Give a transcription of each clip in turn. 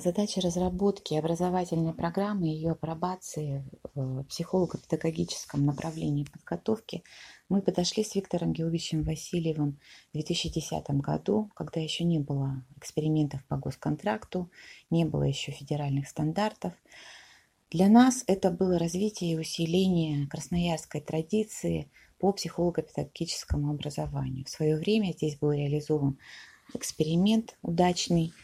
Задача разработки образовательной программы и ее апробации в психолого-педагогическом направлении подготовки мы подошли с Виктором Георгиевичем Васильевым в 2010 году, когда еще не было экспериментов по госконтракту, не было еще федеральных стандартов. Для нас это было развитие и усиление красноярской традиции по психолого-педагогическому образованию. В свое время здесь был реализован эксперимент удачный –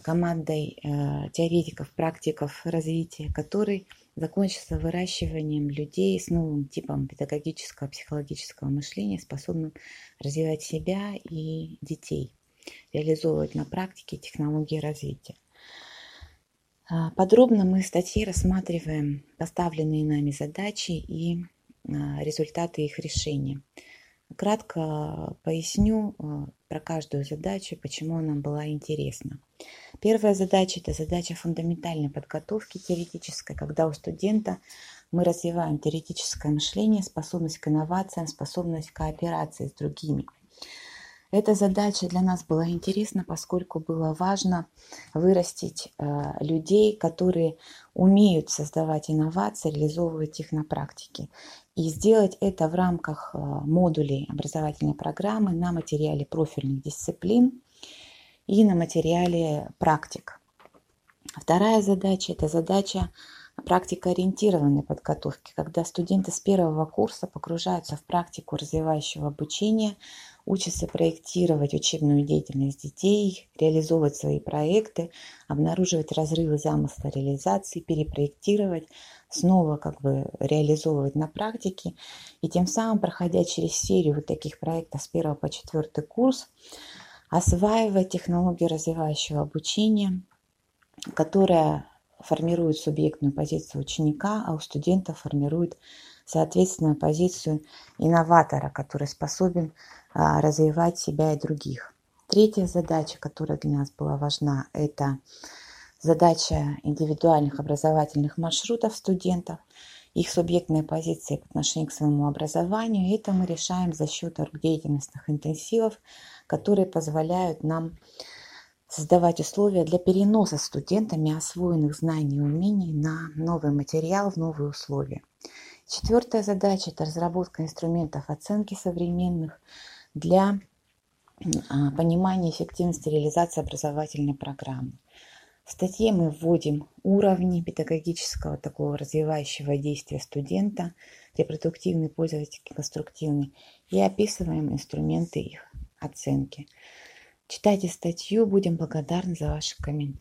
командой э, теоретиков, практиков развития, который закончился выращиванием людей с новым типом педагогического, психологического мышления, способным развивать себя и детей, реализовывать на практике технологии развития. А, подробно мы в статье рассматриваем поставленные нами задачи и а, результаты их решения. Кратко поясню а, про каждую задачу, почему она была интересна. Первая задача – это задача фундаментальной подготовки теоретической, когда у студента мы развиваем теоретическое мышление, способность к инновациям, способность к кооперации с другими. Эта задача для нас была интересна, поскольку было важно вырастить э, людей, которые умеют создавать инновации, реализовывать их на практике. И сделать это в рамках э, модулей образовательной программы на материале профильных дисциплин и на материале практик. Вторая задача – это задача практикоориентированной подготовки, когда студенты с первого курса погружаются в практику развивающего обучения, учатся проектировать учебную деятельность детей, реализовывать свои проекты, обнаруживать разрывы замысла реализации, перепроектировать, снова как бы реализовывать на практике. И тем самым, проходя через серию вот таких проектов с первого по четвертый курс, осваивать технологию развивающего обучения, которая формирует субъектную позицию ученика, а у студента формирует соответственную позицию инноватора, который способен а, развивать себя и других. Третья задача, которая для нас была важна, это задача индивидуальных образовательных маршрутов студентов, их субъектные позиции по отношению к своему образованию. Это мы решаем за счет деятельностных интенсивов, которые позволяют нам создавать условия для переноса студентами освоенных знаний и умений на новый материал, в новые условия. Четвертая задача – это разработка инструментов оценки современных для а, понимания эффективности реализации образовательной программы. В статье мы вводим уровни педагогического такого развивающего действия студента, репродуктивный, пользовательский, конструктивный, и описываем инструменты их оценки. Читайте статью, будем благодарны за ваши комментарии.